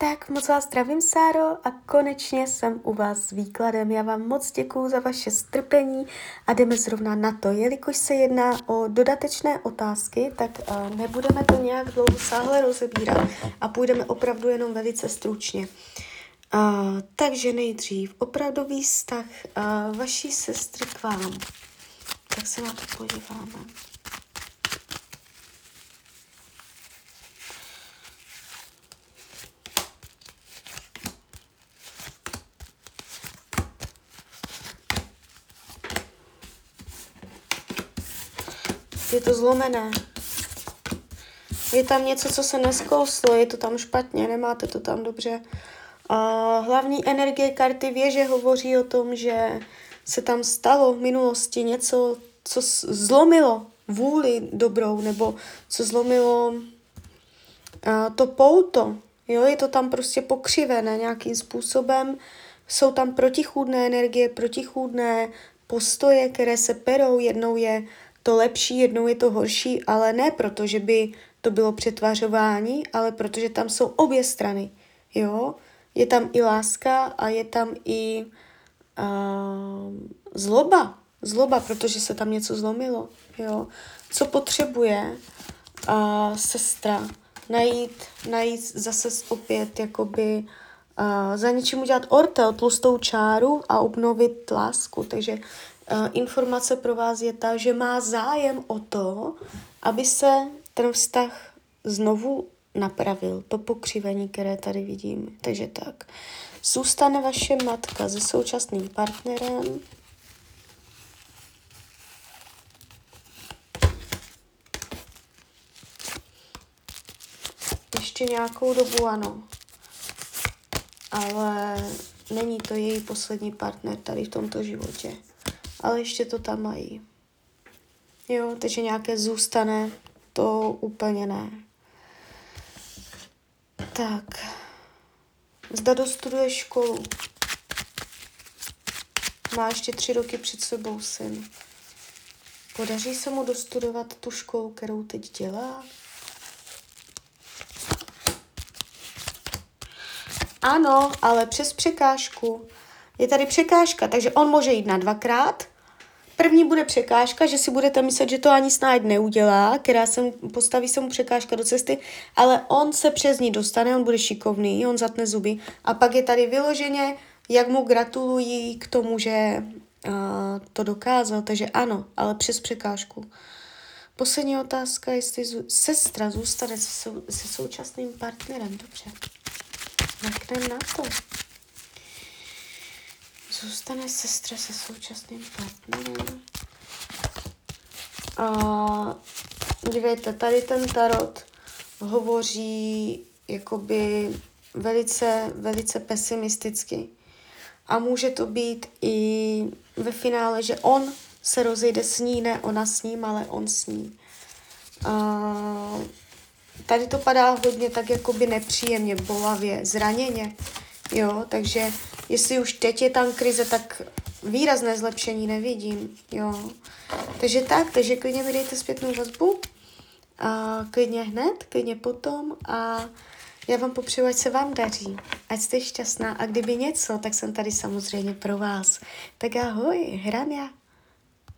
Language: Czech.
Tak moc vás zdravím, Sáro, a konečně jsem u vás s výkladem. Já vám moc děkuju za vaše strpení a jdeme zrovna na to. Jelikož se jedná o dodatečné otázky, tak uh, nebudeme to nějak dlouho sáhle rozebírat a půjdeme opravdu jenom velice stručně. Uh, takže nejdřív opravdový vztah uh, vaší sestry k vám. Tak se na to podíváme. Je to zlomené. Je tam něco, co se neskouslo, je to tam špatně, nemáte to tam dobře. A hlavní energie karty věže hovoří o tom, že se tam stalo v minulosti něco, co zlomilo vůli dobrou, nebo co zlomilo a, to pouto. Jo, je to tam prostě pokřivené nějakým způsobem. Jsou tam protichůdné energie, protichůdné postoje, které se perou. Jednou je to lepší, jednou je to horší, ale ne proto, že by to bylo přetvařování, ale protože tam jsou obě strany. Jo? Je tam i láska a je tam i uh, zloba. Zloba, protože se tam něco zlomilo. Jo? Co potřebuje uh, sestra? Najít, najít zase opět jakoby uh, za něčím udělat ortel, tlustou čáru a obnovit lásku. Takže informace pro vás je ta, že má zájem o to, aby se ten vztah znovu napravil, to pokřivení, které tady vidím. Takže tak. Zůstane vaše matka se současným partnerem. Ještě nějakou dobu ano. Ale není to její poslední partner tady v tomto životě ale ještě to tam mají. Jo, takže nějaké zůstane, to úplně ne. Tak. Zda dostuduje školu. Má ještě tři roky před sebou syn. Podaří se mu dostudovat tu školu, kterou teď dělá? Ano, ale přes překážku. Je tady překážka, takže on může jít na dvakrát. První bude překážka, že si budete myslet, že to ani snad neudělá, která se postaví se mu překážka do cesty, ale on se přes ní dostane, on bude šikovný, on zatne zuby. A pak je tady vyloženě, jak mu gratulují k tomu, že uh, to dokázal, takže ano, ale přes překážku. Poslední otázka, jestli zů, sestra zůstane se, sou, se současným partnerem. Dobře. Mrkneme na to. Zůstane sestra se současným partnerem. A dívejte, tady ten tarot hovoří jakoby velice, velice pesimisticky. A může to být i ve finále, že on se rozejde s ní, ne ona s ním, ale on s ní. A tady to padá hodně tak jakoby nepříjemně, bolavě, zraněně. Jo, takže jestli už teď je tam krize, tak výrazné zlepšení nevidím, jo. Takže tak, takže klidně mi dejte zpětnou vazbu, a klidně hned, klidně potom a já vám popřeju, ať se vám daří, ať jste šťastná a kdyby něco, tak jsem tady samozřejmě pro vás. Tak ahoj, hram já.